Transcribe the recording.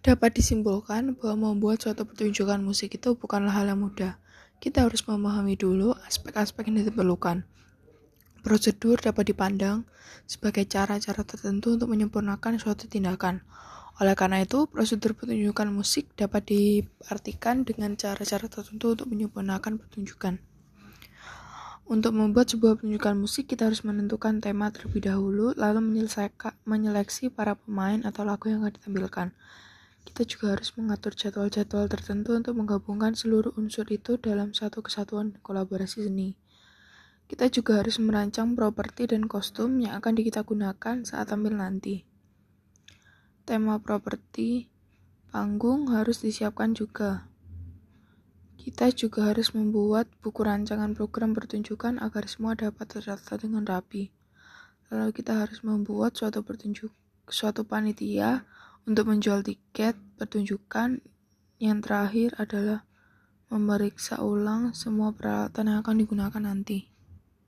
Dapat disimpulkan bahwa membuat suatu pertunjukan musik itu bukanlah hal yang mudah. Kita harus memahami dulu aspek-aspek yang diperlukan. Prosedur dapat dipandang sebagai cara-cara tertentu untuk menyempurnakan suatu tindakan. Oleh karena itu, prosedur pertunjukan musik dapat diartikan dengan cara-cara tertentu untuk menyempurnakan pertunjukan. Untuk membuat sebuah pertunjukan musik, kita harus menentukan tema terlebih dahulu, lalu menyeleksi para pemain atau lagu yang akan ditampilkan. Kita juga harus mengatur jadwal-jadwal tertentu untuk menggabungkan seluruh unsur itu dalam satu kesatuan kolaborasi seni. Kita juga harus merancang properti dan kostum yang akan kita gunakan saat tampil nanti. Tema properti panggung harus disiapkan juga. Kita juga harus membuat buku rancangan program pertunjukan agar semua dapat tercatat dengan rapi. Lalu kita harus membuat suatu pertunjuk suatu panitia untuk menjual tiket pertunjukan. Yang terakhir adalah memeriksa ulang semua peralatan yang akan digunakan nanti.